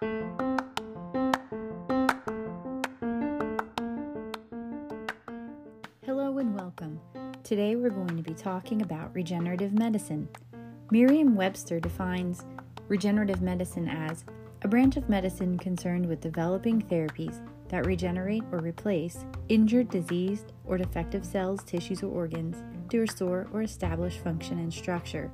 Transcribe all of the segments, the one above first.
Hello and welcome. Today we're going to be talking about regenerative medicine. Merriam Webster defines regenerative medicine as a branch of medicine concerned with developing therapies that regenerate or replace injured, diseased, or defective cells, tissues, or organs to restore or establish function and structure.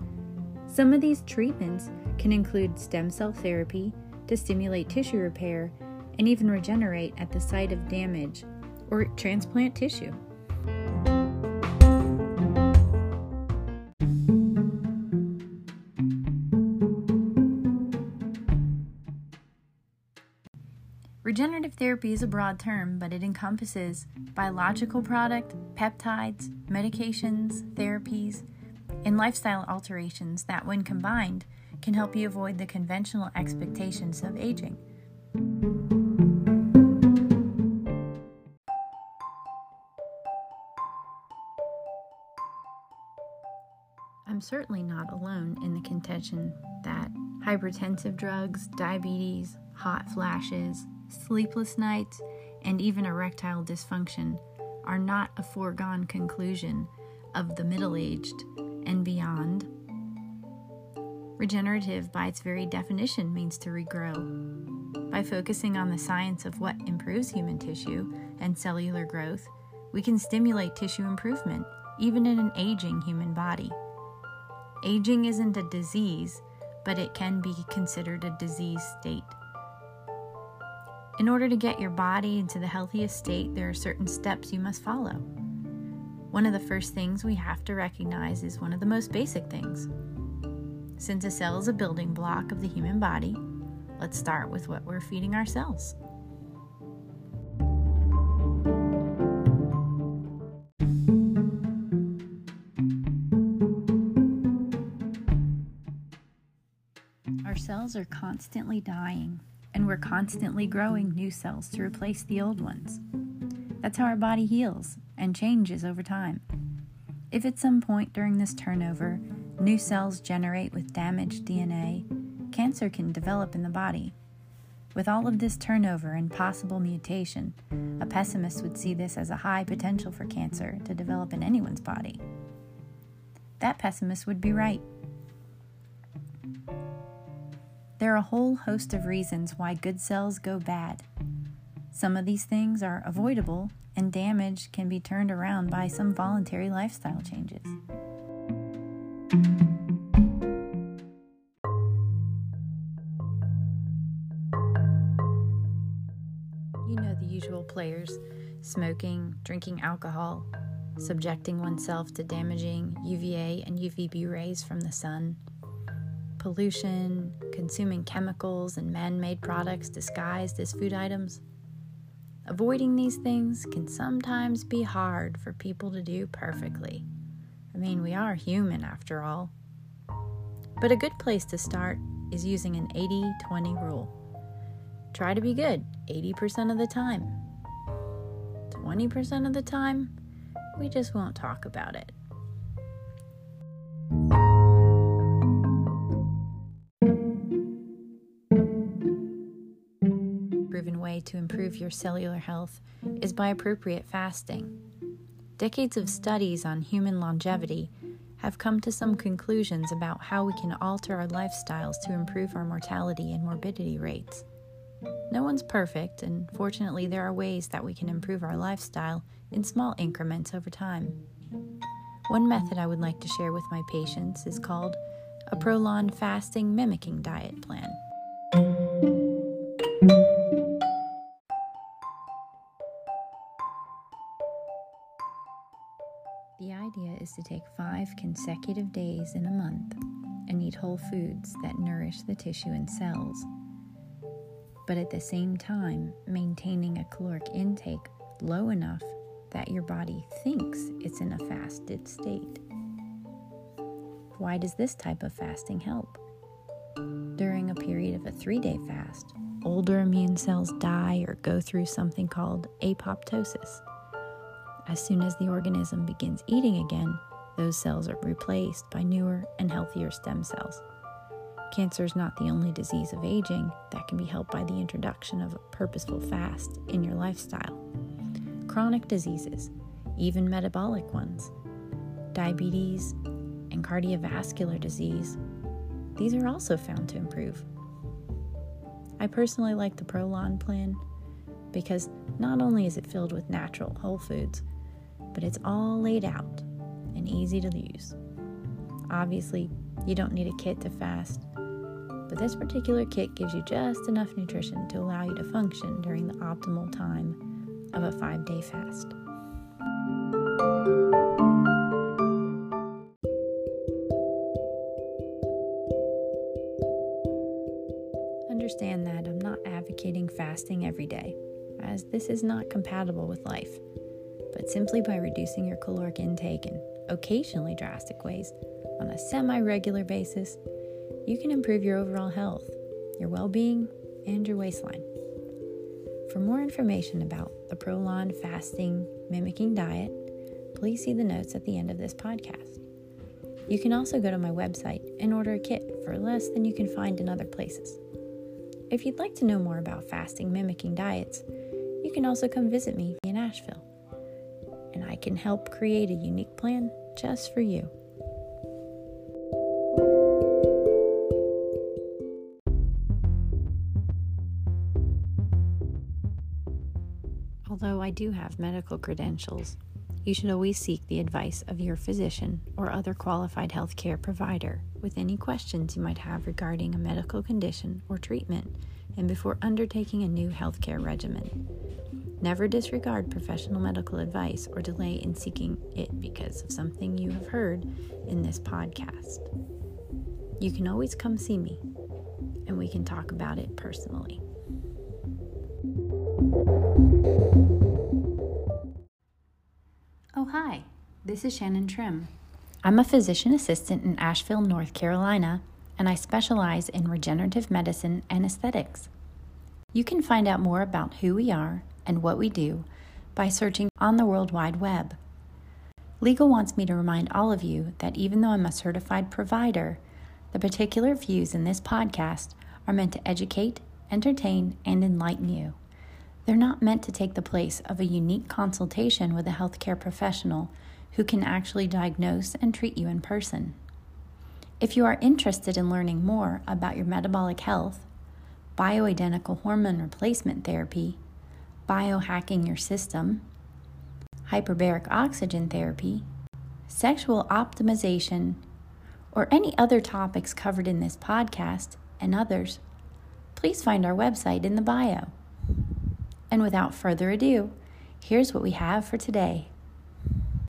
Some of these treatments can include stem cell therapy to stimulate tissue repair and even regenerate at the site of damage or transplant tissue. Regenerative therapy is a broad term, but it encompasses biological product, peptides, medications, therapies, and lifestyle alterations that, when combined, can help you avoid the conventional expectations of aging. I'm certainly not alone in the contention that hypertensive drugs, diabetes, hot flashes, sleepless nights, and even erectile dysfunction are not a foregone conclusion of the middle aged and beyond. Regenerative, by its very definition, means to regrow. By focusing on the science of what improves human tissue and cellular growth, we can stimulate tissue improvement, even in an aging human body. Aging isn't a disease, but it can be considered a disease state. In order to get your body into the healthiest state, there are certain steps you must follow. One of the first things we have to recognize is one of the most basic things. Since a cell is a building block of the human body, let's start with what we're feeding our cells. Our cells are constantly dying and we're constantly growing new cells to replace the old ones. That's how our body heals and changes over time. If at some point during this turnover, new cells generate with damaged DNA, cancer can develop in the body. With all of this turnover and possible mutation, a pessimist would see this as a high potential for cancer to develop in anyone's body. That pessimist would be right. There are a whole host of reasons why good cells go bad. Some of these things are avoidable, and damage can be turned around by some voluntary lifestyle changes. You know the usual players smoking, drinking alcohol, subjecting oneself to damaging UVA and UVB rays from the sun pollution, consuming chemicals and man made products disguised as food items. Avoiding these things can sometimes be hard for people to do perfectly. I mean, we mm. are human after all. But a good place to start is using an 80 20 rule. Try to be good 80% of the time. 20% of the time, we just won't talk about it. Proven way to improve your cellular health is by appropriate fasting. Decades of studies on human longevity have come to some conclusions about how we can alter our lifestyles to improve our mortality and morbidity rates. No one's perfect, and fortunately, there are ways that we can improve our lifestyle in small increments over time. One method I would like to share with my patients is called a prolonged fasting mimicking diet plan. The idea is to take five consecutive days in a month and eat whole foods that nourish the tissue and cells, but at the same time maintaining a caloric intake low enough that your body thinks it's in a fasted state. Why does this type of fasting help? During a period of a three day fast, older immune cells die or go through something called apoptosis as soon as the organism begins eating again, those cells are replaced by newer and healthier stem cells. cancer is not the only disease of aging that can be helped by the introduction of a purposeful fast in your lifestyle. Chronic diseases, even metabolic ones, diabetes, and cardiovascular disease, these are also found to improve. I personally like the Prolon plan because not only is it filled with natural whole foods, but it's all laid out and easy to use. Obviously, you don't need a kit to fast, but this particular kit gives you just enough nutrition to allow you to function during the optimal time of a five day fast. Understand that I'm not advocating fasting every day, as this is not compatible with life, but simply by reducing your caloric intake in occasionally drastic ways on a semi regular basis, you can improve your overall health, your well being, and your waistline. For more information about the Prolon fasting mimicking diet, please see the notes at the end of this podcast. You can also go to my website and order a kit for less than you can find in other places. If you'd like to know more about fasting mimicking diets, can also come visit me in Asheville, and I can help create a unique plan just for you. Although I do have medical credentials, you should always seek the advice of your physician or other qualified healthcare provider with any questions you might have regarding a medical condition or treatment and before undertaking a new healthcare regimen. Never disregard professional medical advice or delay in seeking it because of something you have heard in this podcast. You can always come see me, and we can talk about it personally. Oh, hi, this is Shannon Trim. I'm a physician assistant in Asheville, North Carolina, and I specialize in regenerative medicine and aesthetics. You can find out more about who we are and what we do by searching on the World Wide Web. Legal wants me to remind all of you that even though I'm a certified provider, the particular views in this podcast are meant to educate, entertain, and enlighten you. They're not meant to take the place of a unique consultation with a healthcare professional who can actually diagnose and treat you in person. If you are interested in learning more about your metabolic health, bioidentical hormone replacement therapy, biohacking your system, hyperbaric oxygen therapy, sexual optimization, or any other topics covered in this podcast and others, please find our website in the bio. And without further ado, here's what we have for today.